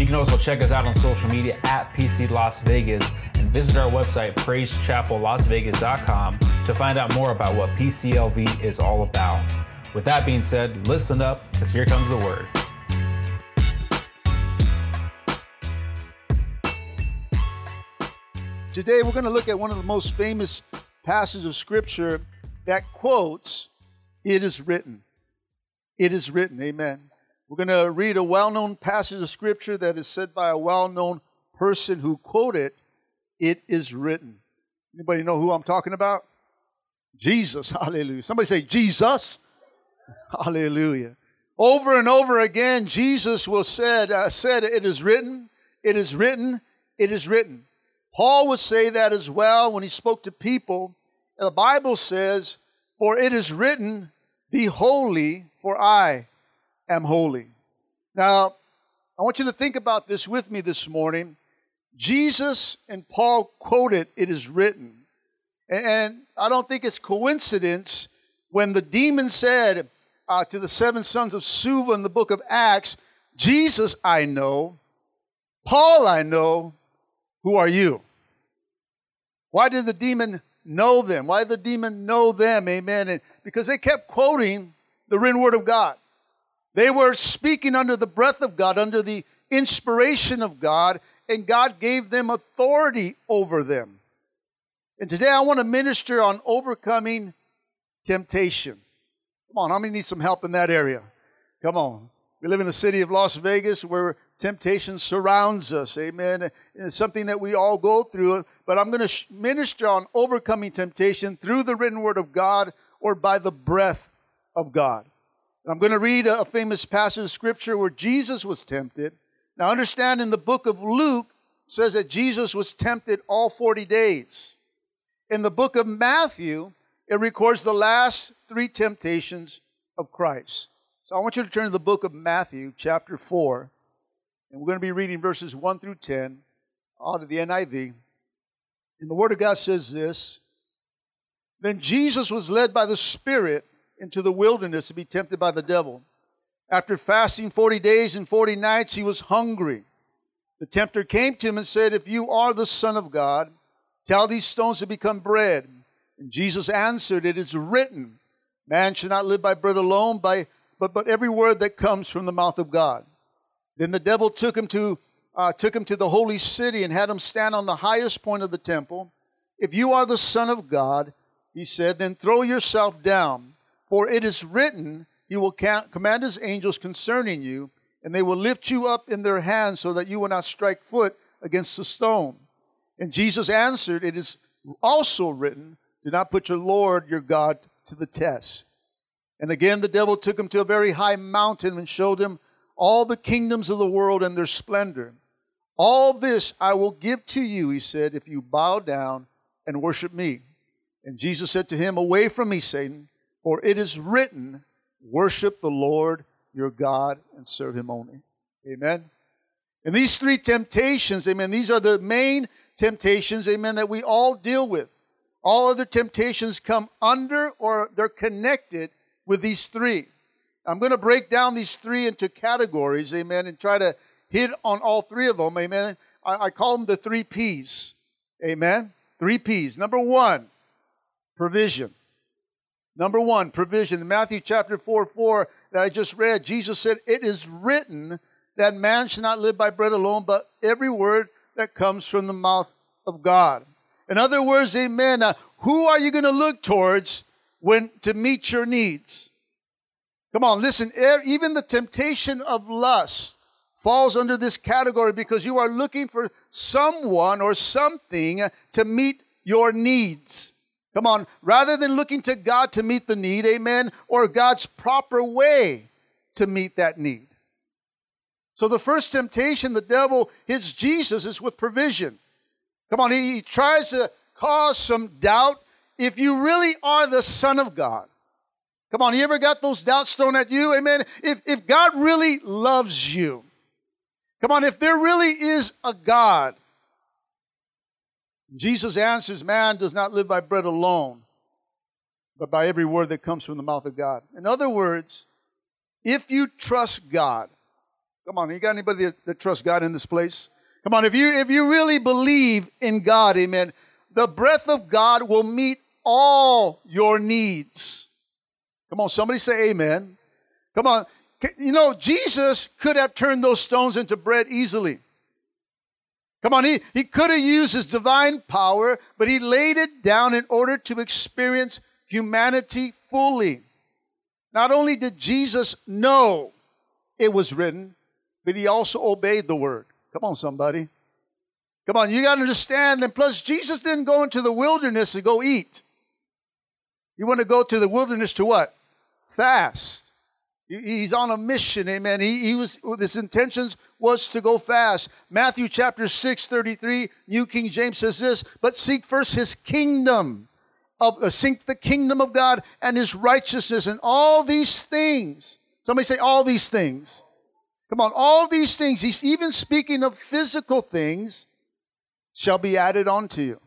You can also check us out on social media at PC Las Vegas and visit our website, praisechapellasvegas.com, to find out more about what PCLV is all about. With that being said, listen up, because here comes the word. Today, we're going to look at one of the most famous passages of Scripture that quotes, It is written. It is written. Amen. We're going to read a well known passage of Scripture that is said by a well known person who quoted, It is written. Anybody know who I'm talking about? Jesus. Hallelujah. Somebody say, Jesus. Hallelujah. Over and over again, Jesus will said, uh, said, It is written, it is written, it is written. Paul would say that as well when he spoke to people. The Bible says, For it is written, Be holy, for I am holy. Now, I want you to think about this with me this morning. Jesus and Paul quoted, It is written. And I don't think it's coincidence when the demon said uh, to the seven sons of Sceva in the book of Acts, Jesus I know, Paul I know, who are you? Why did the demon know them? Why did the demon know them? Amen. And because they kept quoting the written word of God. They were speaking under the breath of God, under the inspiration of God, and God gave them authority over them. And today I want to minister on overcoming temptation. Come on, how many need some help in that area? Come on. We live in the city of Las Vegas where temptation surrounds us. Amen. It's something that we all go through. But I'm going to minister on overcoming temptation through the written word of God or by the breath of God. I'm going to read a famous passage of scripture where Jesus was tempted. Now understand in the book of Luke says that Jesus was tempted all 40 days. In the book of Matthew, it records the last three temptations of Christ. So I want you to turn to the book of Matthew, chapter 4. And we're going to be reading verses 1 through 10 out of the NIV. And the Word of God says this Then Jesus was led by the Spirit into the wilderness to be tempted by the devil. After fasting 40 days and 40 nights, he was hungry. The tempter came to him and said, If you are the Son of God, tell these stones to become bread. And Jesus answered, It is written, Man shall not live by bread alone, by, but, but every word that comes from the mouth of God. Then the devil took him to uh, took him to the holy city and had him stand on the highest point of the temple. If you are the Son of God, he said, then throw yourself down, for it is written, He will command His angels concerning you, and they will lift you up in their hands so that you will not strike foot against a stone. And Jesus answered, It is also written, Do not put your Lord your God to the test. And again the devil took him to a very high mountain and showed him all the kingdoms of the world and their splendor. All this I will give to you, he said, if you bow down and worship me. And Jesus said to him, Away from me, Satan, for it is written, Worship the Lord your God and serve him only. Amen. And these three temptations, amen, these are the main temptations, amen, that we all deal with. All other temptations come under or they're connected with these three. I'm going to break down these three into categories, amen, and try to hit on all three of them, amen. I, I call them the three P's, amen. Three P's. Number one, provision. Number one, provision. In Matthew chapter 4 4 that I just read, Jesus said, It is written that man should not live by bread alone, but every word that comes from the mouth of God. In other words, amen. Now, who are you going to look towards when to meet your needs? Come on, listen. Even the temptation of lust falls under this category because you are looking for someone or something to meet your needs. Come on, rather than looking to God to meet the need, amen, or God's proper way to meet that need. So the first temptation, the devil hits Jesus is with provision. Come on, he, he tries to cause some doubt if you really are the Son of God, come on, you ever got those doubts thrown at you? Amen. If, if God really loves you, come on, if there really is a God, Jesus answers, Man does not live by bread alone, but by every word that comes from the mouth of God. In other words, if you trust God, come on, you got anybody that, that trusts God in this place? Come on, if you if you really believe in God, amen, the breath of God will meet all your needs. Come on, somebody say amen. Come on. You know, Jesus could have turned those stones into bread easily. Come on, he, he could have used his divine power, but he laid it down in order to experience humanity fully. Not only did Jesus know it was written, but he also obeyed the word. Come on, somebody. Come on, you got to understand. And plus, Jesus didn't go into the wilderness to go eat. You want to go to the wilderness to what? Fast. He's on a mission, amen. He, he was his intentions was to go fast. Matthew chapter 6, 33, New King James says this, but seek first his kingdom. Of, uh, seek the kingdom of God and his righteousness and all these things. Somebody say all these things. Come on, all these things, he's even speaking of physical things, shall be added unto you.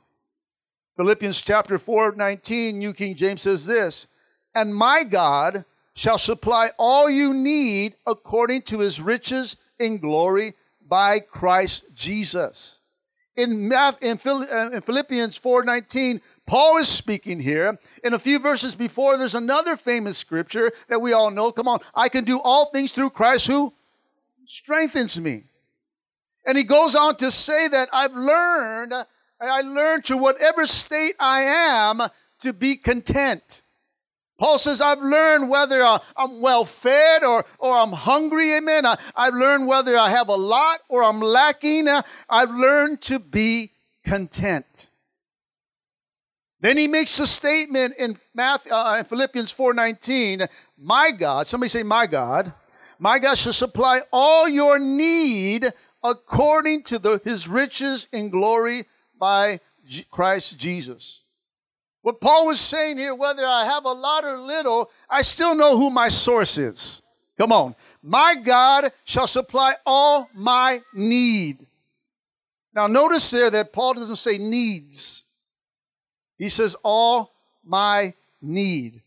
Philippians chapter 4, 19, New King James says this, and my God shall supply all you need according to his riches in glory by Christ Jesus. In, uh, in Philippians 4:19, Paul is speaking here. In a few verses before, there's another famous scripture that we all know. Come on, I can do all things through Christ who strengthens me. And he goes on to say that I've learned, I learned to whatever state I am to be content. Paul says, I've learned whether I'm well fed or, or I'm hungry, amen. I, have learned whether I have a lot or I'm lacking. Uh, I've learned to be content. Then he makes a statement in, Matthew, uh, in Philippians 4.19, my God, somebody say my God, my God shall supply all your need according to the, his riches in glory by G- Christ Jesus. What Paul was saying here, whether I have a lot or little, I still know who my source is. Come on. My God shall supply all my need. Now, notice there that Paul doesn't say needs, he says all my need.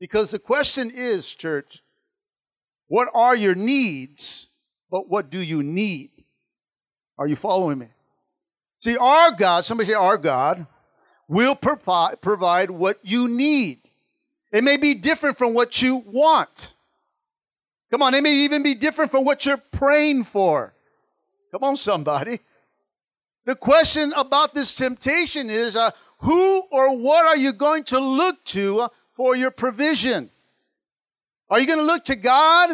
Because the question is, church, what are your needs, but what do you need? Are you following me? See, our God, somebody say, our God will provide, provide what you need. It may be different from what you want. Come on, it may even be different from what you're praying for. Come on, somebody. The question about this temptation is uh, who or what are you going to look to uh, for your provision? Are you going to look to God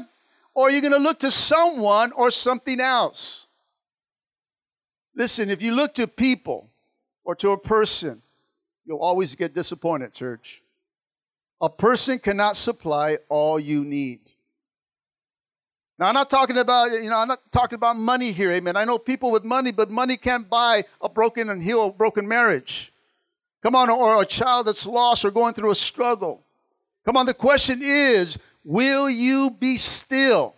or are you going to look to someone or something else? Listen, if you look to people or to a person, You'll always get disappointed, church. A person cannot supply all you need. Now, I'm not talking about, you know, I'm not talking about money here, amen. I know people with money, but money can't buy a broken and heal a broken marriage. Come on, or a child that's lost or going through a struggle. Come on, the question is, will you be still?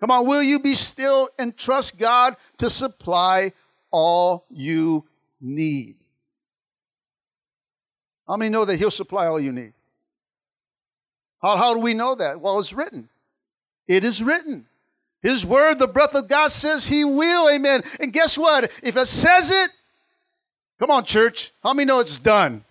Come on, will you be still and trust God to supply all you need? How many know that He'll supply all you need? How, how do we know that? Well, it's written. It is written. His word, the breath of God says He will. Amen. And guess what? If it says it, come on, church. How many know it's done?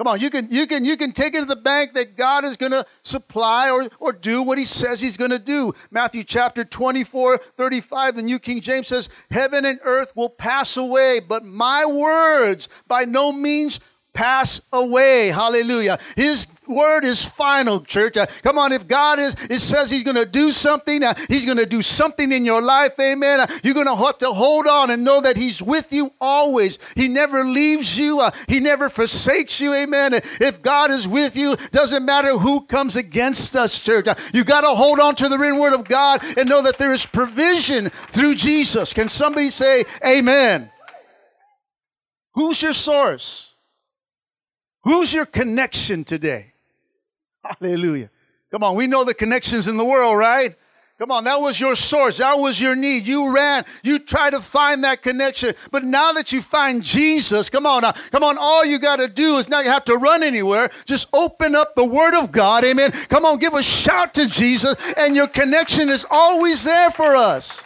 Come on, you can you can you can take it to the bank that God is going to supply or, or do what he says he's going to do. Matthew chapter 24, 35, the New King James says, Heaven and earth will pass away, but my words by no means pass away. Hallelujah. His word is final, church. Uh, come on, if God is, it says He's going to do something, uh, He's going to do something in your life, amen. Uh, you're going to have to hold on and know that He's with you always. He never leaves you, uh, He never forsakes you, amen. If God is with you, doesn't matter who comes against us, church. Uh, you got to hold on to the written word of God and know that there is provision through Jesus. Can somebody say, Amen? Who's your source? Who's your connection today? Hallelujah. Come on, we know the connections in the world, right? Come on, that was your source. That was your need. You ran. You tried to find that connection. But now that you find Jesus, come on now. Come on, all you got to do is not have to run anywhere. Just open up the Word of God. Amen. Come on, give a shout to Jesus, and your connection is always there for us.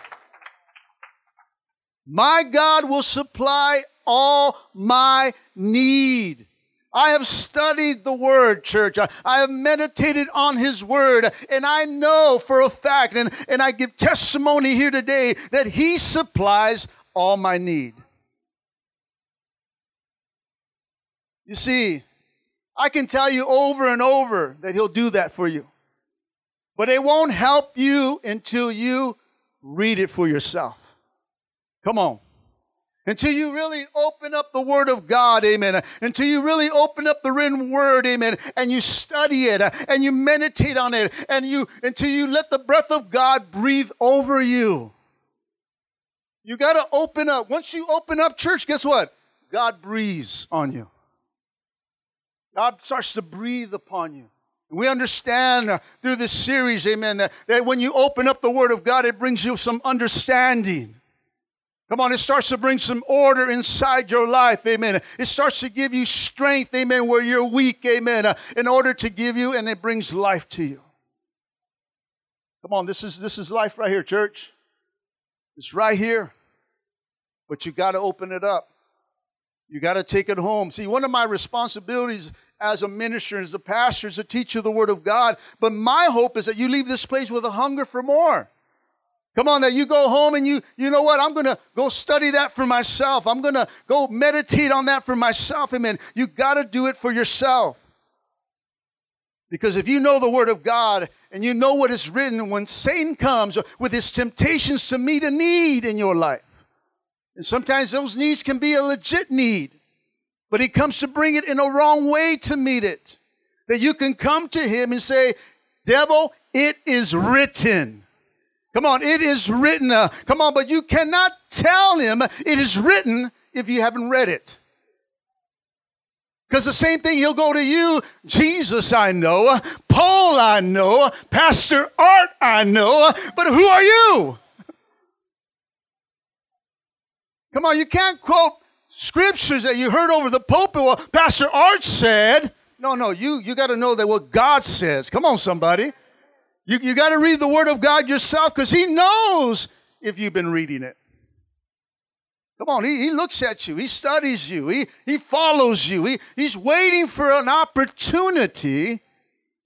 My God will supply all my need. I have studied the Word, church. I, have meditated on His Word, and I know for a fact, and, and I give testimony here today, that He supplies all my need. You see, I can tell you over and over that He'll do that for you. But it won't help you until you read it for yourself. Come on. Until you really open up the Word of God, amen. Until you really open up the written Word, amen, and you study it and you meditate on it and you, until you let the breath of God breathe over you. You got to open up. Once you open up, church, guess what? God breathes on you. God starts to breathe upon you. We understand uh, through this series, amen, that, that when you open up the Word of God, it brings you some understanding. Come on, it starts to bring some order inside your life, amen. It starts to give you strength, amen, where you're weak, amen, uh, in order to give you, and it brings life to you. Come on, this is this is life right here, church. It's right here. But you got to open it up. You got to take it home. See, one of my responsibilities as a minister, as a pastor, is to teach you the Word of God. But my hope is that you leave this place with a hunger for more. Come on, that you go home and you, you know what? I'm going to go study that for myself. I'm going to go meditate on that for myself. Amen. You got to do it for yourself. Because if you know the Word of God and you know what is written, when Satan comes with his temptations to meet a need in your life, and sometimes those needs can be a legit need, but he comes to bring it in a wrong way to meet it. That you can come to him and say, Devil, it is written. Come on, it is written. Uh, come on, but you cannot tell him it is written if you haven't read it. Because the same thing, he'll go to you, Jesus I know, Paul I know, Pastor Art I know, but who are you? Come on, you can't quote scriptures that you heard over the pulpit. Well, Pastor Art said, no, no, you, you got to know that what God says. Come on, somebody. You, you got to read the Word of God yourself because He knows if you've been reading it. Come on, he, he looks at you, he studies you, he, he follows you, he, he's waiting for an opportunity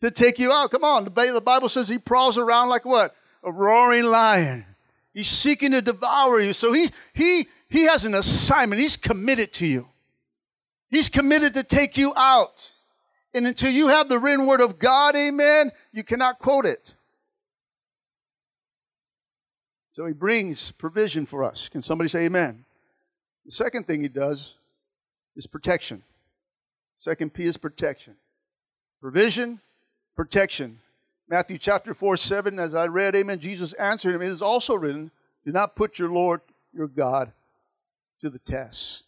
to take you out. Come on, the, Bible says he prowls around like what? A roaring lion. He's seeking to devour you. So he, he, he has an assignment, he's committed to you. He's committed to take you out. And until you have the written word of God, amen, you cannot quote it. So he brings provision for us. Can somebody say amen? The second thing he does is protection. Second P is protection. Provision, protection. Matthew chapter 4, 7, as I read, amen, Jesus answered him, It is also written, Do not put your Lord, your God, to the test.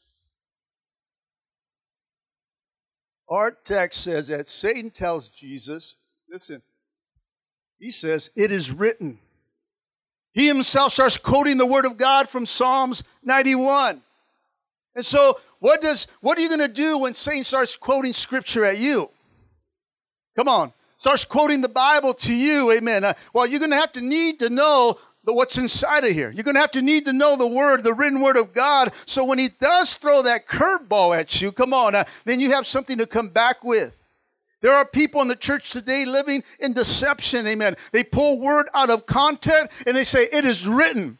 Our text says that Satan tells Jesus, listen, he says, it is written. He himself starts quoting the word of God from Psalms 91. And so, what does what are you going to do when Satan starts quoting scripture at you? Come on, starts quoting the Bible to you, amen. Uh, well, you're going to have to need to know the, what's inside of here. You're going to have to need to know the word, the written word of God. So when he does throw that curveball at you, come on, uh, then you have something to come back with. There are people in the church today living in deception, amen. They pull word out of content and they say, it is written.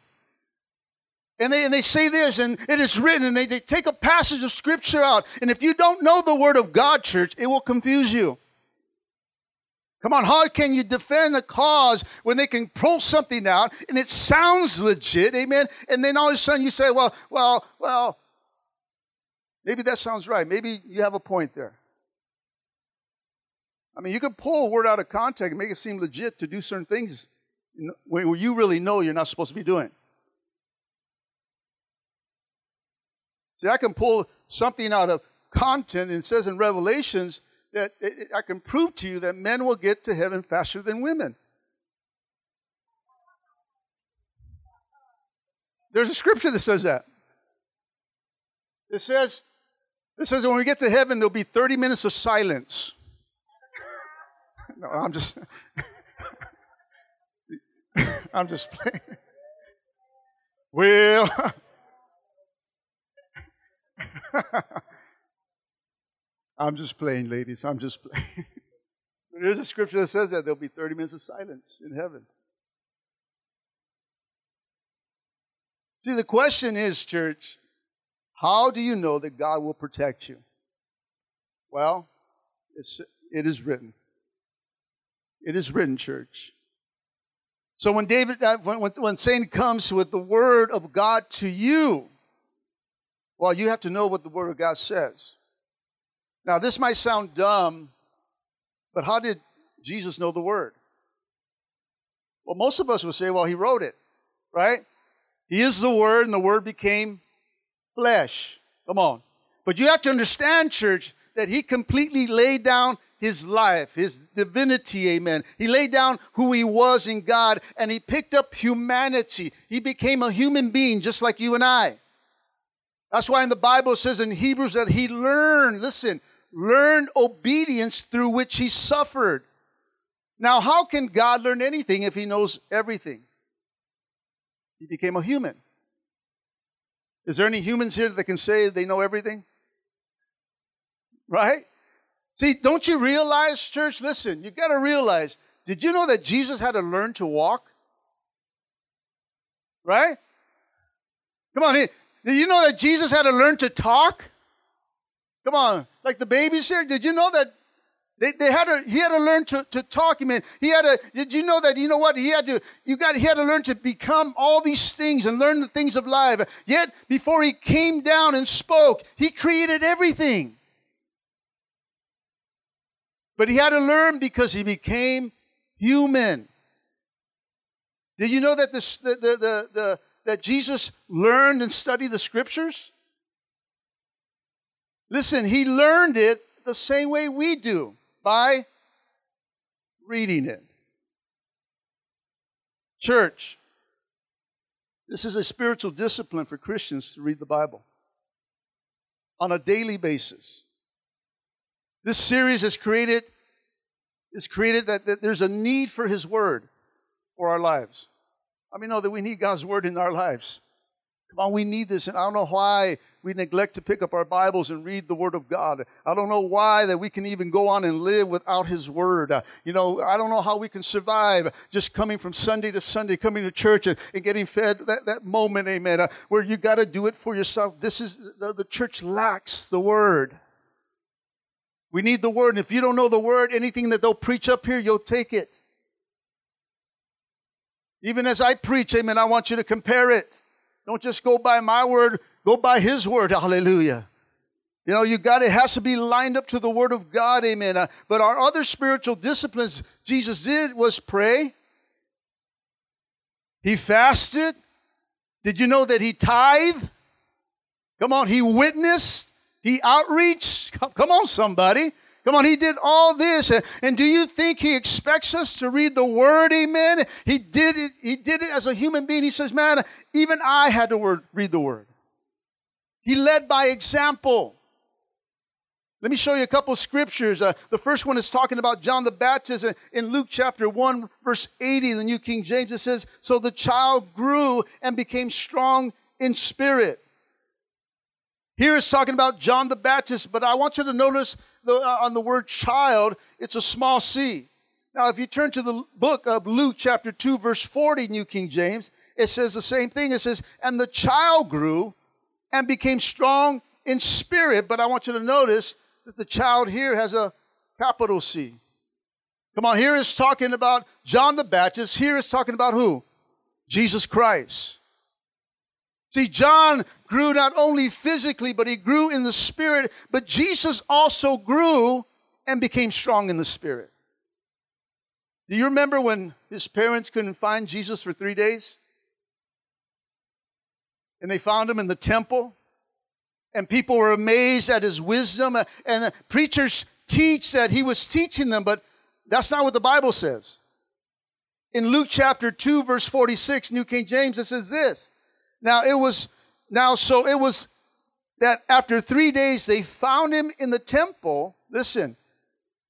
And they, and they say this, and it is written, and they, they take a passage of scripture out. And if you don't know the word of God, church, it will confuse you. Come on, how can you defend the cause when they can pull something out and it sounds legit, amen? And then all of a sudden you say, well, well, well, maybe that sounds right. Maybe you have a point there. I mean, you can pull a word out of context and make it seem legit to do certain things where you really know you're not supposed to be doing. See, I can pull something out of content, and it says in Revelations that it, I can prove to you that men will get to heaven faster than women. There's a scripture that says that. It says, it says when we get to heaven, there'll be 30 minutes of silence. no, I'm just, I'm just playing. Well, I'm just playing, ladies. I'm just playing. There's a scripture that says that there'll be 30 minutes of silence in heaven. See, the question is, church, how do you know that God will protect you? Well, it's, it is written. It is written, church. So when David, uh, when, when Satan comes with the word of God to you, well, you have to know what the word of God says. Now, this might sound dumb, but how did Jesus know the word? Well, most of us would say, well, he wrote it, right? He is the Word, and the Word became flesh. Come on. But you have to understand, church, that He completely laid down His life, His divinity, amen. He laid down who He was in God, and He picked up humanity. He became a human being just like you and I. That's why in the Bible it says in Hebrews that He learned, listen, learned obedience through which He suffered. Now, how can God learn anything if He knows everything? He became a human. Is there any humans here that can say they know everything? Right? See, don't you realize, church? Listen, you got to realize. Did you know that Jesus had to learn to walk? Right? Come on, did you know that Jesus had to learn to talk? Come on, like the babies here. Did you know that they, they had to, he had to learn to, to talk, man. He had to, did you know that, you know what? He had to, you got, he had to learn to become all these things and learn the things of life. Yet, before he came down and spoke, he created everything. But he had to learn because he became human. Did you know that this, the, the, the, the, that Jesus learned and studied the scriptures? Listen, he learned it the same way we do by reading it. Church, this is a spiritual discipline for Christians to read the Bible on a daily basis. This series is created is created that, that there's a need for his word for our lives. I mean, know that we need God's word in our lives. Come on, we need this, and I don't know why we neglect to pick up our Bibles and read the Word of God. I don't know why that we can even go on and live without His Word. Uh, you know, I don't know how we can survive just coming from Sunday to Sunday, coming to church and, and getting fed that, that moment, amen, uh, where you got to do it for yourself. This is, the, the church lacks the Word. We need the Word. And if you don't know the Word, anything that they'll preach up here, you'll take it. Even as I preach, amen, I want you to compare it. Don't just go by my word, Go by His word. Hallelujah. You know, you got it has to be lined up to the Word of God, amen. Uh, but our other spiritual disciplines Jesus did was pray. He fasted. Did you know that he tithed? Come on, he witnessed. He outreached. Come on, somebody. Come on, he did all this. And do you think he expects us to read the word? Amen. He did it. He did it as a human being. He says, man, even I had to word, read the word. He led by example. Let me show you a couple scriptures. Uh, the first one is talking about John the Baptist in Luke chapter 1, verse 80, the New King James. It says, So the child grew and became strong in spirit. Here it's talking about John the Baptist, but I want you to notice the, uh, on the word child, it's a small c. Now, if you turn to the book of Luke chapter 2, verse 40, New King James, it says the same thing. It says, And the child grew and became strong in spirit. But I want you to notice that the child here has a capital C. Come on, here is talking about John the Baptist. Here is talking about who? Jesus Christ. See, John grew not only physically, but he grew in the spirit. But Jesus also grew and became strong in the spirit. Do you remember when his parents couldn't find Jesus for three days? and they found him in the temple. And people were amazed at his wisdom. And the preachers teach that he was teaching them, but that's not what the Bible says. In Luke chapter 2, verse 46, New King James, it says this. Now it was, now so it was that after three days they found him in the temple, listen,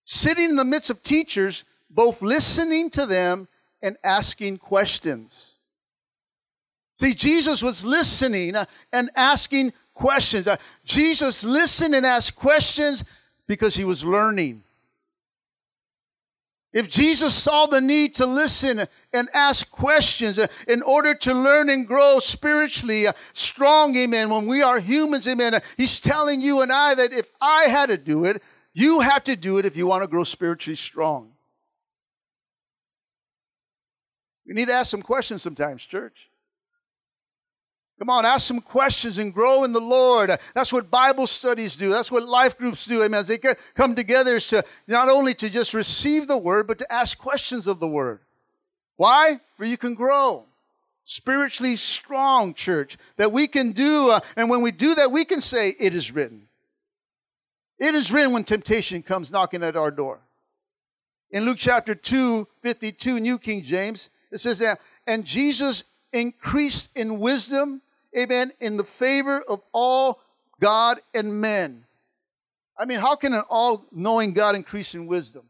sitting in the midst of teachers, both listening to them and asking questions. See, Jesus was listening uh, and asking questions. Uh, Jesus listened and asked questions because he was learning. If Jesus saw the need to listen and ask questions uh, in order to learn and grow spiritually strong, amen, when we are humans, amen, he's telling you and I that if I had to do it, you have to do it if you want to grow spiritually strong. We need to ask some questions sometimes, church. Come on, ask some questions and grow in the Lord. That's what Bible studies do. That's what life groups do. Amen. As they come together is to not only to just receive the word, but to ask questions of the word. Why? For you can grow. Spiritually strong, church, that we can do. Uh, and when we do that, we can say, It is written. It is written when temptation comes knocking at our door. In Luke chapter 2, 52, New King James, it says that, and Jesus increased in wisdom amen, in the favor of all God and men. I mean, how can an all knowing God increase in wisdom?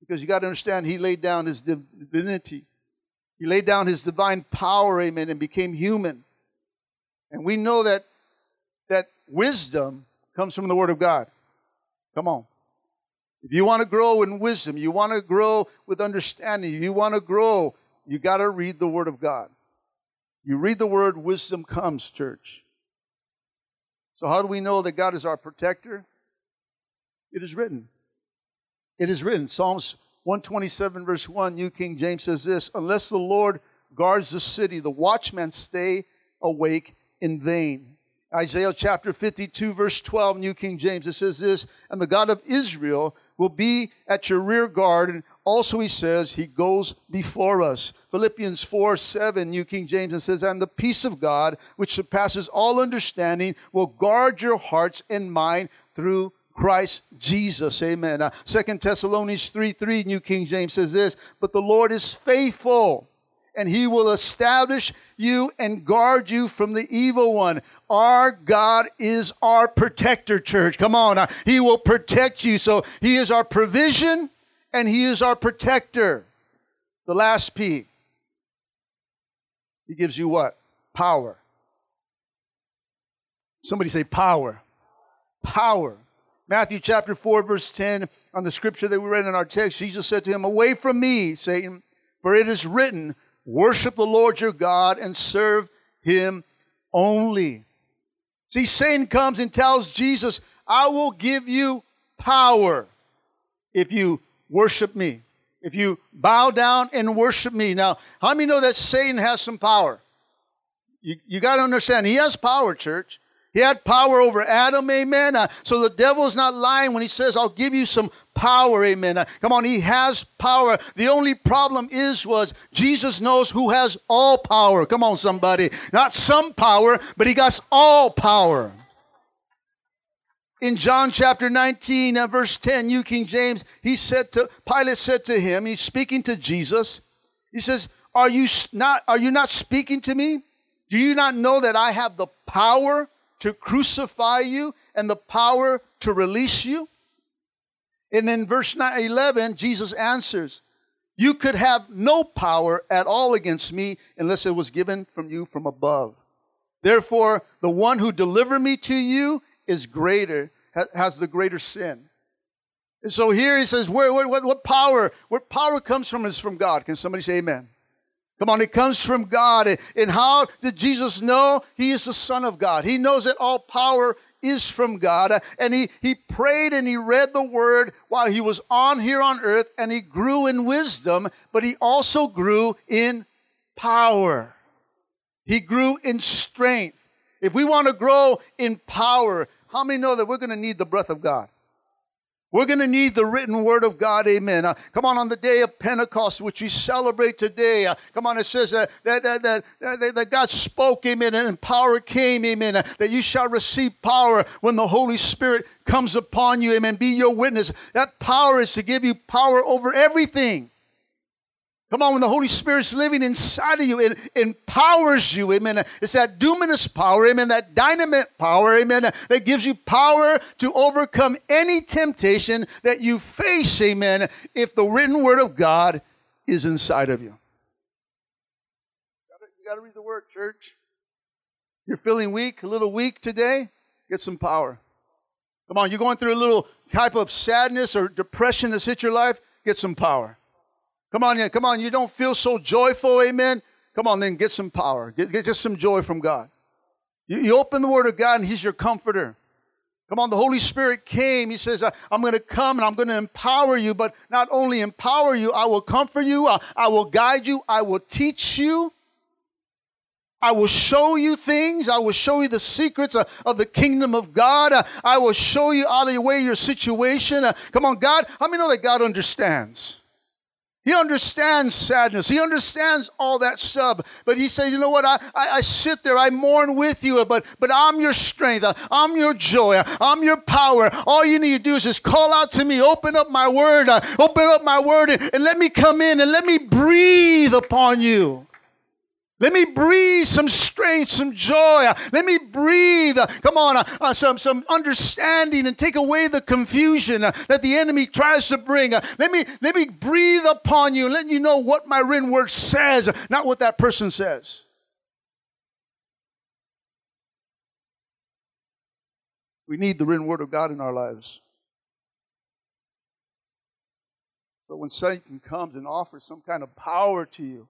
Because you got to understand, He laid down His divinity, He laid down His divine power, amen, and became human. And we know that, that wisdom comes from the Word of God. Come on. If you want to grow in wisdom, you want to grow with understanding, you want to grow, you got to read the Word of God. You read the word, wisdom comes, church. So, how do we know that God is our protector? It is written. It is written. Psalms 127, verse 1, New King James says this Unless the Lord guards the city, the watchmen stay awake in vain. Isaiah chapter 52, verse 12, New King James, it says this And the God of Israel will be at your rear guard, and also, he says, He goes before us. Philippians 4 7, New King James, and says, And the peace of God, which surpasses all understanding, will guard your hearts and mind through Christ Jesus. Amen. Uh, 2 Thessalonians 3 3, New King James says this, But the Lord is faithful, and he will establish you and guard you from the evil one. Our God is our protector, church. Come on. Uh, he will protect you. So he is our provision and He is our protector. The last P. He gives you what? Power. Somebody say power. Power. Matthew chapter 4, verse 10, on the scripture that we read in our text, Jesus said to him, Away from me, Satan, for it is written, Worship the Lord your God and serve him only. See, Satan comes and tells Jesus, I will give you power if you worship me. If you bow down and worship me. Now, how many know that Satan has some power? You, you got to understand, he has power, church. He had power over Adam, amen. Uh, so the devil's not lying when he says, I'll give you some power, amen. Uh, come on, he has power. The only problem is, was Jesus knows who has all power. Come on, somebody. Not some power, but he got all power in John chapter 19, uh, verse 10, New King James, he said to Pilate said to him, he's speaking to Jesus. He says, "Are you not are you not speaking to me? Do you not know that I have the power to crucify you and the power to release you?" And then verse 11, Jesus answers, "You could have no power at all against me unless it was given from you from above. Therefore, the one who delivered me to you is greater, has the greater sin. And so here he says, where, where, what, what power, where power comes from is from God. Can somebody say amen? Come on, it comes from God. And how did Jesus know? He is the Son of God. He knows that all power is from God. And he, he prayed and he read the word while he was on here on earth, and he grew in wisdom, but he also grew in power. He grew in strength. If we want to grow in power, how many know that we're going to need the breath of God? We're going to need the written word of God. Amen. Uh, come on, on the day of Pentecost, which we celebrate today. Uh, come on, it says that, that, that, that, that God spoke, amen, and power came, amen, uh, that you shall receive power when the Holy Spirit comes upon you, amen. Be your witness. That power is to give you power over everything. Come on, when the Holy Spirit's living inside of you, it empowers you, amen. It's that dunamis power, amen, that dynamite power, amen, that gives you power to overcome any temptation that you face, amen, if the written word of God is inside of you. You got to read the word, church. You're feeling weak, a little weak today? Get some power. Come on, you're going through a little type of sadness or depression that's hit your life? Get some power. Come on, yeah, come on. You don't feel so joyful, amen? Come on, then get some power. Get, get just some joy from God. You, you open the Word of God, and He's your comforter. Come on, the Holy Spirit came. He says, I'm going to come and I'm going to empower you, but not only empower you, I will comfort you, I, I will guide you, I will teach you. I will show you things. I will show you the secrets of, the kingdom of God. I will show you out of the way your situation. Uh, come on, God. How many know that God understands? He understands sadness. He understands all that stuff. But he says, you know what? I, I, I, sit there, I mourn with you, but, but I'm your strength. I'm your joy. I'm your power. All you need to do is just call out to me, open up my word, open up my word, and, and let me come in and let me breathe upon you. Let me breathe some strength, some joy. Let me breathe, uh, come on, uh, uh, some, some understanding and take away the confusion uh, that the enemy tries to bring. Let, me, let me breathe upon you and let you know what my written word says, not what that person says. We need the written word of God in our lives. So when Satan comes and offers some kind of power to you,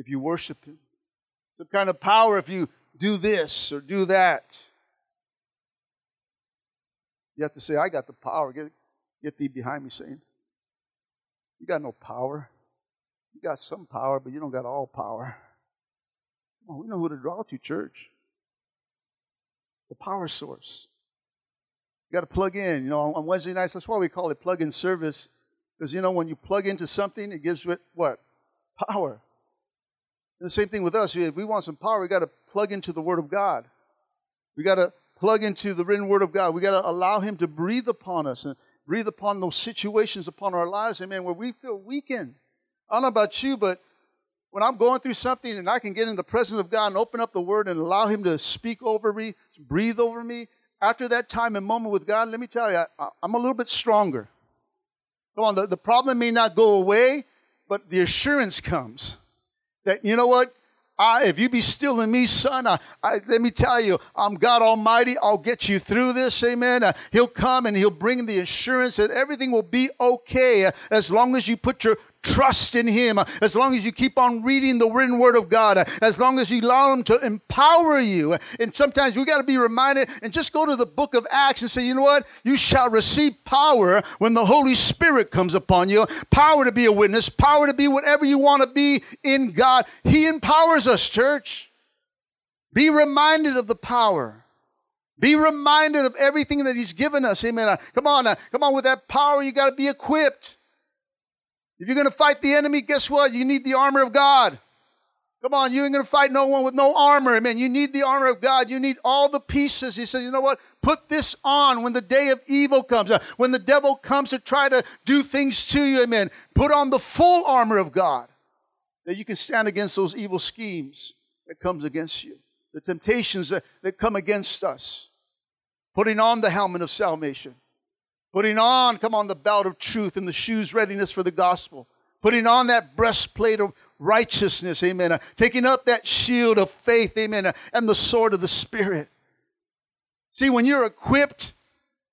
if you worship Him, some kind of power if you do this or do that. You have to say, I got the power. Get, get thee behind me, Satan. You got no power. You got some power, but you don't got all power. On, we know who to draw to, church. The power source. You got to plug in. You know, on Wednesday nights, that's why we call it plug in service. Because, you know, when you plug into something, it gives it what? Power. And the same thing with us. If we want some power, we got to plug into the Word of God. We got to plug into the written Word of God. We got to allow Him to breathe upon us and breathe upon those situations upon our lives, amen, where we feel weakened. I don't know about you, but when I'm going through something and I can get in the presence of God and open up the Word and allow Him to speak over me, breathe over me, after that time and moment with God, let me tell you, I, am a little bit stronger. Come on, the, the problem may not go away, but the assurance comes that, you know what? I, if you be still in me, son, I, I, let me tell you, I'm God Almighty. I'll get you through this. Amen. Uh, he'll come and he'll bring the assurance that everything will be okay uh, as long as you put your trust in Him, as long as you keep on reading the written Word of God, as long as you allow Him to empower you. And sometimes we got to be reminded and just go to the book of Acts and say, you know what? You shall receive power when the Holy Spirit comes upon you. Power to be a witness, power to be whatever you want to be in God. He empowers us, church. Be reminded of the power. Be reminded of everything that He's given us. Amen. Come on, come on. With that power, you got to be equipped. If you're going to fight the enemy, guess what? You need the armor of God. Come on, you ain't going to fight no one with no armor. Amen. You need the armor of God. You need all the pieces. He says, you know what? Put this on when the day of evil comes. Uh, when the devil comes to try to do things to you. Amen. Put on the full armor of God that you can stand against those evil schemes that comes against you. The temptations that, that come against us. Putting on the helmet of salvation. Putting on, come on, the belt of truth and the shoes readiness for the gospel. Putting on that breastplate of righteousness, amen. Uh, taking up that shield of faith, amen, uh, and the sword of the Spirit. See, when you're equipped,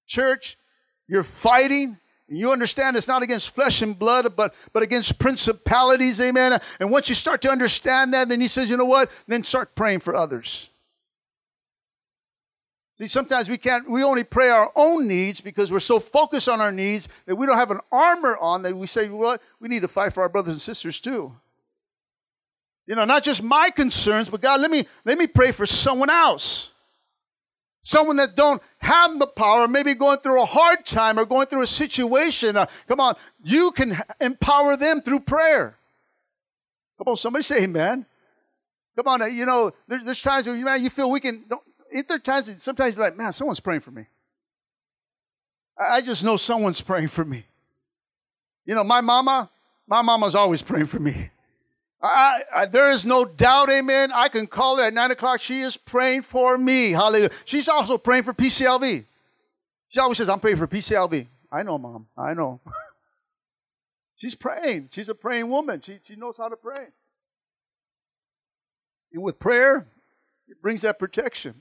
church, you're fighting, you understand it's not against flesh and blood, but, but against principalities, amen. And once you start to understand that, then he says, you know what? Then start praying for others. See, sometimes we can't, we only pray our own needs because we're so focused on our needs that we don't have an armor on that we say, well, we need to fight for our brothers and sisters too. You know, not just my concerns, but God, let me, let me pray for someone else. Someone that don't have the power, maybe going through a hard time or going through a situation. Uh, come on, you can empower them through prayer. Come on, somebody say amen. Come on, uh, you know, there's, times where you man, you feel we can. Ain't there times sometimes you're like, man, someone's praying for me. I, I just know someone's praying for me. You know, my mama, my mama's always praying for me. I, I, there is no doubt, amen. I can call her at 9 o'clock. She is praying for me. Hallelujah. She's also praying for PCLV. She always says, I'm praying for PCLV. I know, Mom. I know. She's praying. She's a praying woman. She, she knows how to pray. And with prayer, it brings that protection,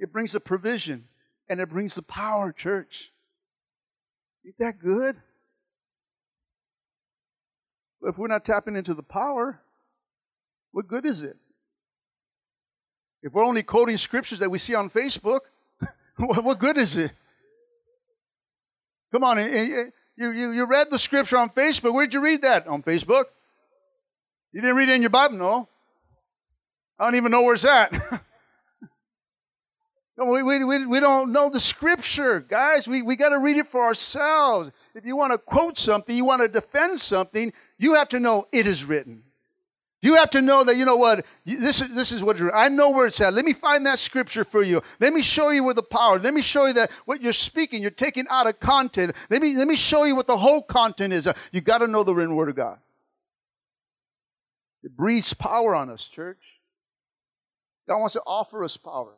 it brings the provision, and it brings the power, church. Ain't that good? But if we're not tapping into the power, what good is it? If we're only quoting scriptures that we see on Facebook, what good is it? Come on, eh, eh, you, you, you read the scripture on Facebook. Where'd you read that? On Facebook? You didn't read it in your Bible? No. I don't even know where it's at. we, we, we, we don't know the scripture, guys. We, we got to read it for ourselves. If you want to quote something, you want to defend something, you have to know it is written. You have to know that, you know what, this is, this is what I know where it's at. Let me find that scripture for you. Let me show you where the power. Let me show you that what you're speaking, you're taking out of content. Let me, let me show you what the whole content is. You got to know the written word of God. It breathes power on us, church. God wants to offer us power.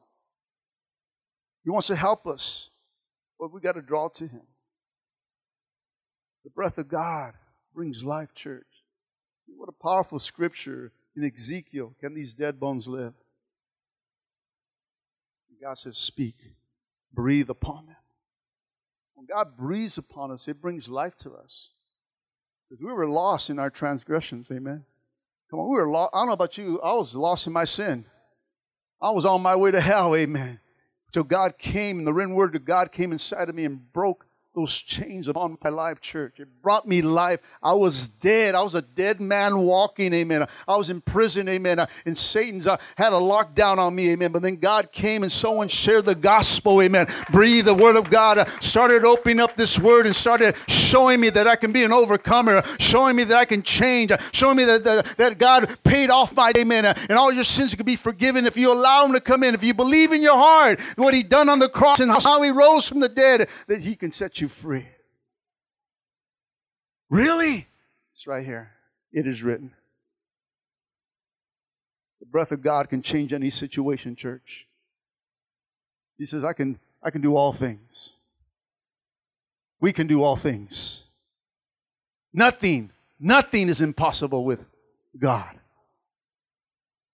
He wants to help us. But we got to draw to Him. The breath of God brings life, church. What a powerful scripture in Ezekiel. Can these dead bones live? God says, Speak, breathe upon them. When God breathes upon us, it brings life to us. Because we were lost in our transgressions, amen. Come on, we were lost. I don't know about you, I was lost in my sin. I was on my way to hell, amen. Till God came and the written word of God came inside of me and broke those chains upon my life, church. It brought me life. I was dead. I was a dead man walking, amen. I was in prison, amen. And Satan's uh, had a lockdown on me, amen. But then God came and someone shared the gospel, amen. Breathe the word of God, uh, started opening up this word and started showing me that I can be an overcomer, showing me that I can change, uh, showing me that, that, that God paid off my, amen. Uh, and all your sins can be forgiven if you allow Him to come in. If you believe in your heart what He done on the cross and how He rose from the dead, that He can set you you free. Really? It's right here. It is written. The breath of God can change any situation, church. He says, I can, I can do all things. We can do all things. Nothing, nothing is impossible with God.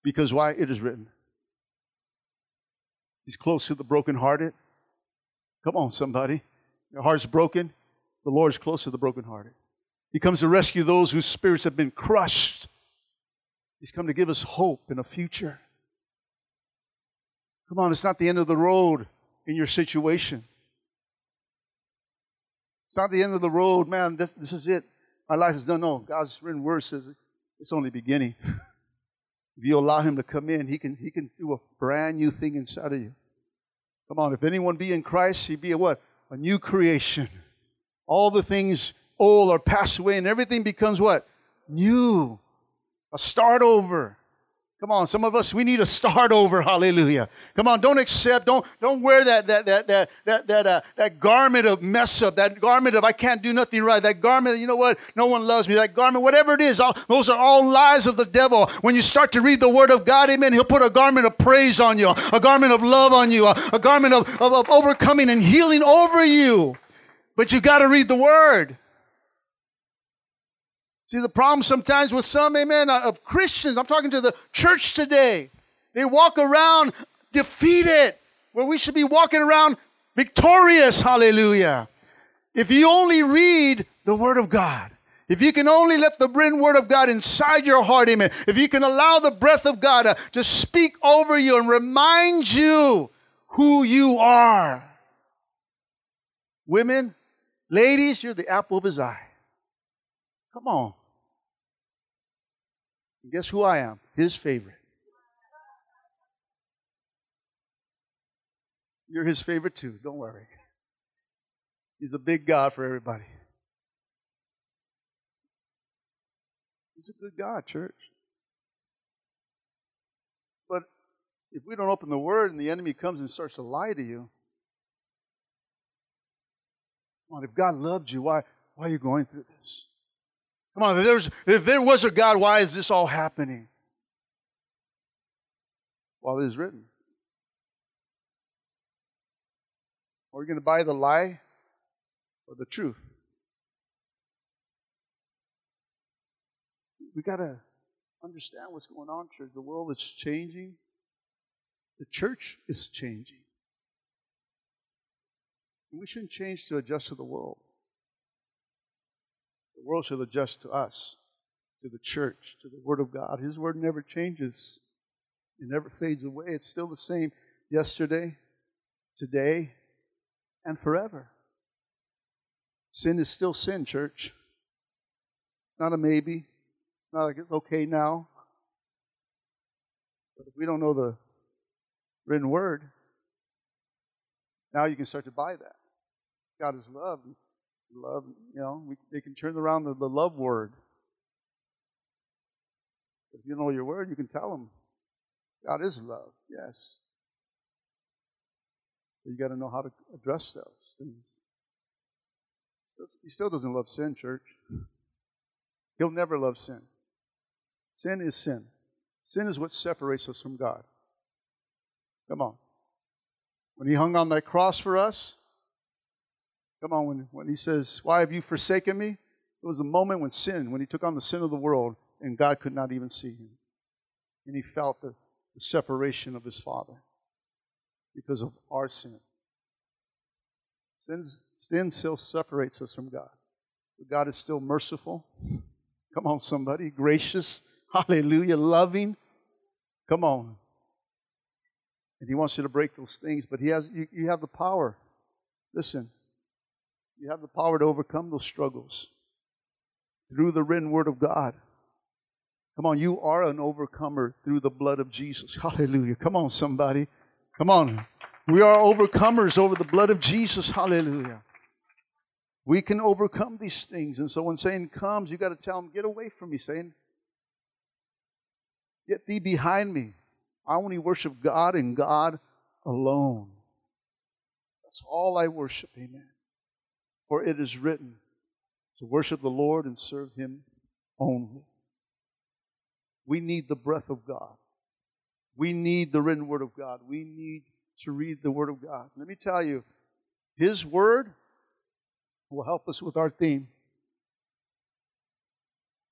Because why? It is written. He's close to the brokenhearted. Come on, somebody. Your heart's broken. The Lord is close to the brokenhearted. He comes to rescue those whose spirits have been crushed. He's come to give us hope and a future. Come on, it's not the end of the road in your situation. It's not the end of the road, man. This, this is it. My life is done. No, God's written word says it's only beginning. if you allow Him to come in, He can He can do a brand new thing inside of you. Come on, if anyone be in Christ, he be a what? A new creation. All the things old are passed away and everything becomes what? New. A start over. Come on, some of us we need a start over. Hallelujah. Come on, don't accept, don't don't wear that that that that that that uh, that garment of mess up, that garment of I can't do nothing right, that garment. You know what? No one loves me. That garment, whatever it is, all, those are all lies of the devil. When you start to read the Word of God, Amen, He'll put a garment of praise on you, a garment of love on you, a, a garment of, of, of overcoming and healing over you. But you got to read the Word. See, the problem sometimes with some, amen, uh, of Christians, I'm talking to the church today, they walk around defeated, where we should be walking around victorious. Hallelujah. If you only read the Word of God, if you can only let the written Word of God inside your heart, amen, if you can allow the breath of God uh, to speak over you and remind you who you are. Women, ladies, you're the apple of his eye. Come on. And guess who I am? His favorite. You're his favorite too. Don't worry. He's a big God for everybody. He's a good God, church. But if we don't open the Word and the enemy comes and starts to lie to you, if God loved you, why, why are you going through this? Come on, if, there's, if there was a God, why is this all happening? Well, it is written. Are you going to buy the lie or the truth? We got to understand what's going on, church. The world is changing. The church is changing. And we shouldn't change to adjust to the world. The world should adjust to us, to the church, to the Word of God. His Word never changes, it never fades away. It's still the same yesterday, today, and forever. Sin is still sin, church. It's not a maybe. It's not like it's okay now. But if we don't know the written word, now you can start to buy that. God is love. Love, you know, we, they can turn around the, the love word. If you know your word, you can tell them God is love, yes. But you got to know how to address those things. He still doesn't love sin, church. He'll never love sin. Sin is sin. Sin is what separates us from God. Come on. When he hung on that cross for us, come on, when, when he says, Why have you forsaken me? It was a moment when sin, when he took on the sin of the world, and God could not even see him. And he felt the, the separation of his Father because of our sin. Sin, sin still separates us from God. But God is still merciful. Come on, somebody. Gracious. Hallelujah. Loving. Come on. And He wants you to break those things, but He has you, you have the power. Listen. You have the power to overcome those struggles through the written word of God. Come on, you are an overcomer through the blood of Jesus. Hallelujah. Come on, somebody. Come on. We are overcomers over the blood of Jesus. Hallelujah. We can overcome these things. And so when Satan comes, you got to tell him, get away from me, Satan. Get thee behind me. I only worship God and God alone. That's all I worship. Amen. For it is written to worship the Lord and serve him only. We need the breath of God. We need the written word of God. We need to read the Word of God. Let me tell you, His Word will help us with our theme.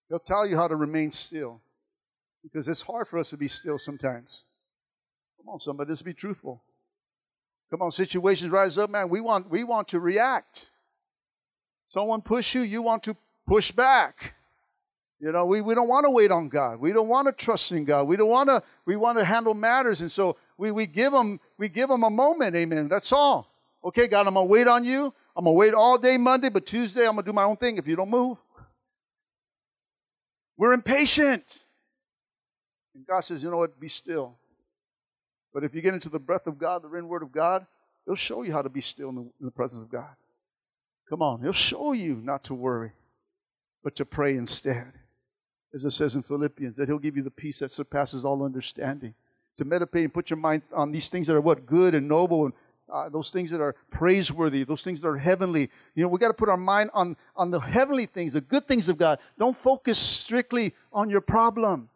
He'll tell you how to remain still because it's hard for us to be still sometimes. Come on, somebody, let's be truthful. Come on, situations rise up, man. We want we want to react. Someone push you, you want to push back. You know, we, we don't want to wait on God. We don't want to trust in God. We don't want to we want to handle matters. And so we, we give them we give them a moment, amen. That's all. Okay, God, I'm gonna wait on you. I'm gonna wait all day Monday, but Tuesday I'm gonna do my own thing if you don't move. We're impatient. And God says, you know what, be still. But if you get into the breath of God, the written word of God, it'll show you how to be still in the, in the presence of God. Come on, He'll show you not to worry, but to pray instead. As it says in Philippians, that He'll give you the peace that surpasses all understanding to meditate and put your mind on these things that are what good and noble and uh, those things that are praiseworthy, those things that are heavenly. You know, we got to put our mind on on the heavenly things, the good things of God. Don't focus strictly on your problem.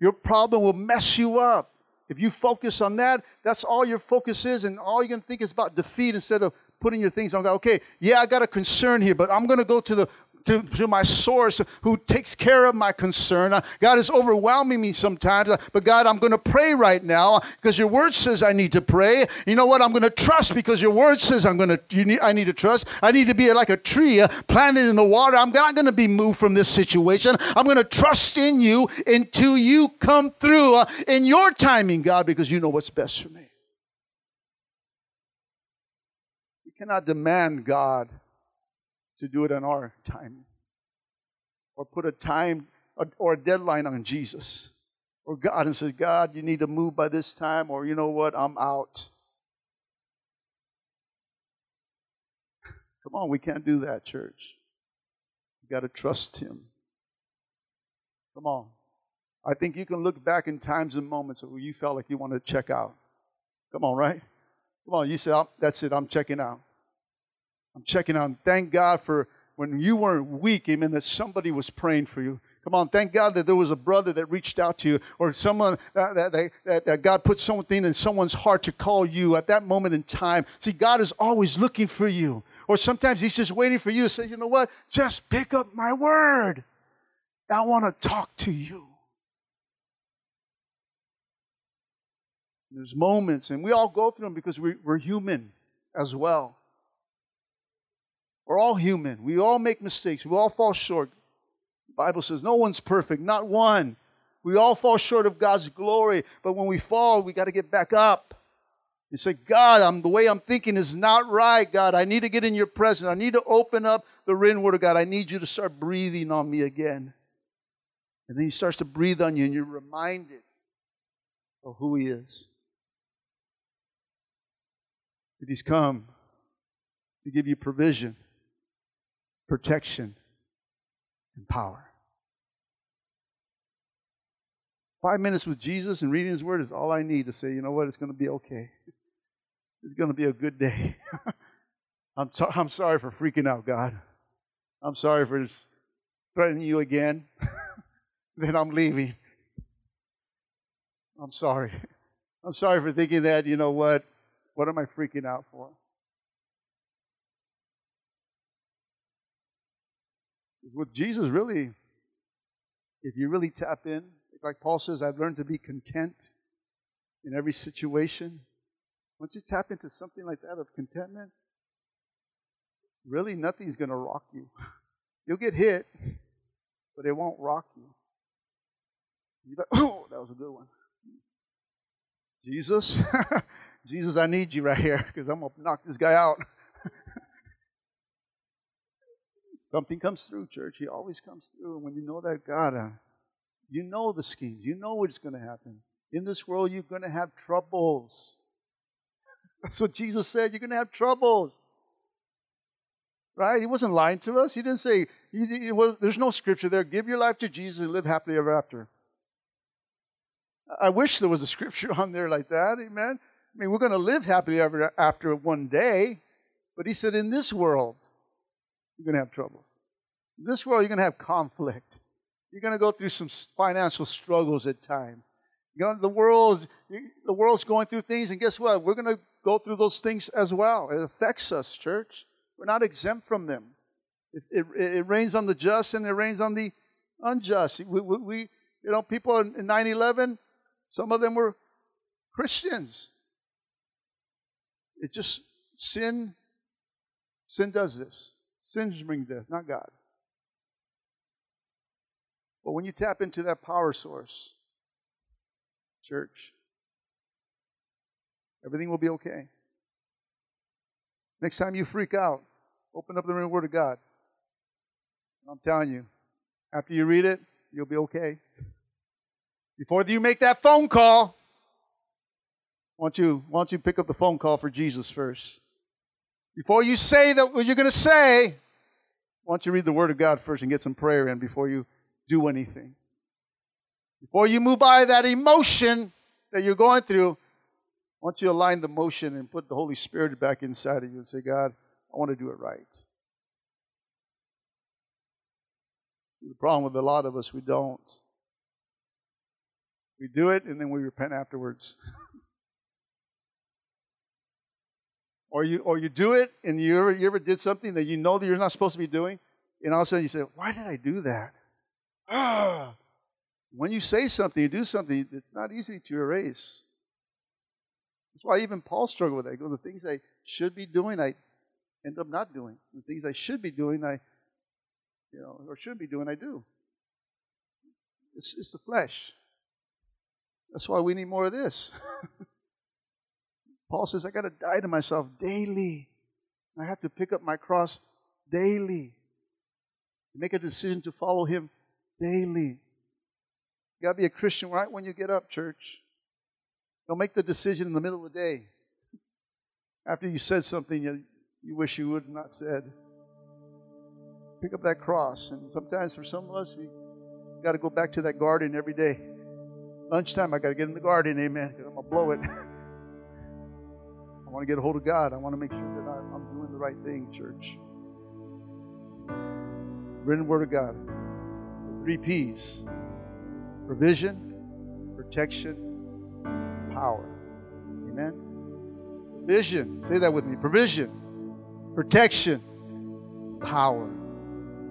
Your problem will mess you up. If you focus on that, that's all your focus is, and all you're going to think is about defeat instead of putting your things on God. Okay, yeah, I got a concern here, but I'm going to go to the to, to my source who takes care of my concern. Uh, God is overwhelming me sometimes, uh, but God, I'm going to pray right now because your word says I need to pray. You know what? I'm going to trust because your word says I'm going to, need, I need to trust. I need to be like a tree uh, planted in the water. I'm not going to be moved from this situation. I'm going to trust in you until you come through uh, in your timing, God, because you know what's best for me. cannot demand God to do it on our time or put a time or a deadline on Jesus or God and say, God, you need to move by this time, or you know what, I'm out. Come on, we can't do that, church. You got to trust Him. Come on. I think you can look back in times and moments where you felt like you wanted to check out. Come on, right? Come on, you said, that's it, I'm checking out. I'm checking out. Thank God for when you weren't weak, amen, that somebody was praying for you. Come on, thank God that there was a brother that reached out to you, or someone uh, that, that, that, that, God put something in someone's heart to call you at that moment in time. See, God is always looking for you. Or sometimes He's just waiting for you to say, you know what? Just pick up my word. I want to talk to you. There's moments, and we all go through them because we, we're human as well. We're all human. We all make mistakes. We all fall short. The Bible says no one's perfect, not one. We all fall short of God's glory, but when we fall, we got to get back up. You say, God, I'm, the way I'm thinking is not right, God. I need to get in your presence. I need to open up the written word of God. I need you to start breathing on me again. And then he starts to breathe on you, and you're reminded of who he is. That he's come to give you provision, protection, and power. Five minutes with Jesus and reading His Word is all I need to say, you know what, it's going to be okay. It's going to be a good day. I'm, so, I'm sorry for freaking out, God. I'm sorry for threatening you again. then I'm leaving. I'm sorry. I'm sorry for thinking that, you know what, what am I freaking out for? With Jesus, really, if you really tap in, like Paul says, I've learned to be content in every situation. Once you tap into something like that of contentment, really nothing's going to rock you. You'll get hit, but it won't rock you. You're like, oh, that was a good one. Jesus, Jesus, I need you right here because I'm going to knock this guy out. Something comes through, church. He always comes through. And when you know that God, uh, you know the schemes. You know what's going to happen. In this world, you're going to have troubles. That's what Jesus said. You're going to have troubles. Right? He wasn't lying to us. He didn't say, he, he, well, there's no scripture there. Give your life to Jesus and live happily ever after. I wish there was a scripture on there like that. Amen. I mean, we're going to live happily ever after one day. But he said, in this world, you're going to have trouble. In this world, you're going to have conflict. You're going to go through some financial struggles at times. You know, the world's the world's going through things, and guess what? We're going to go through those things as well. It affects us, church. We're not exempt from them. It, it, it rains on the just and it rains on the unjust. We, we, we you know, people in 9/11, some of them were Christians. It just sin. Sin does this. Sins bring death, not God. But when you tap into that power source, church, everything will be okay. Next time you freak out, open up the Word of God. I'm telling you, after you read it, you'll be okay. Before you make that phone call, why don't you, why don't you pick up the phone call for Jesus first? Before you say that what you're going to say, why don't you read the Word of God first and get some prayer in before you do anything? Before you move by that emotion that you're going through, why don't you align the motion and put the Holy Spirit back inside of you and say, God, I want to do it right. The problem with a lot of us, we don't. We do it and then we repent afterwards. Or you, or you do it and you ever, you ever did something that you know that you're not supposed to be doing, and all of a sudden you say, Why did I do that? Ah. When you say something, you do something, it's not easy to erase. That's why even Paul struggled with that. Go, the things I should be doing, I end up not doing. The things I should be doing, I, you know, or should be doing, I do. It's, it's the flesh. That's why we need more of this. Paul says, I got to die to myself daily. I have to pick up my cross daily. Make a decision to follow him daily. You got to be a Christian right when you get up, church. Don't make the decision in the middle of the day after you said something you, you wish you would not said. pick up that cross. And sometimes for some of us, we got to go back to that garden every day. Lunchtime, I got to get in the garden, amen, I'm going to blow it. I want to get a hold of God. I want to make sure that I'm doing the right thing, church. Written Word of God. Three P's provision, protection, power. Amen. Vision. Say that with me. Provision, protection, power.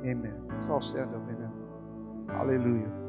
Amen. Let's all stand up. Amen. Hallelujah.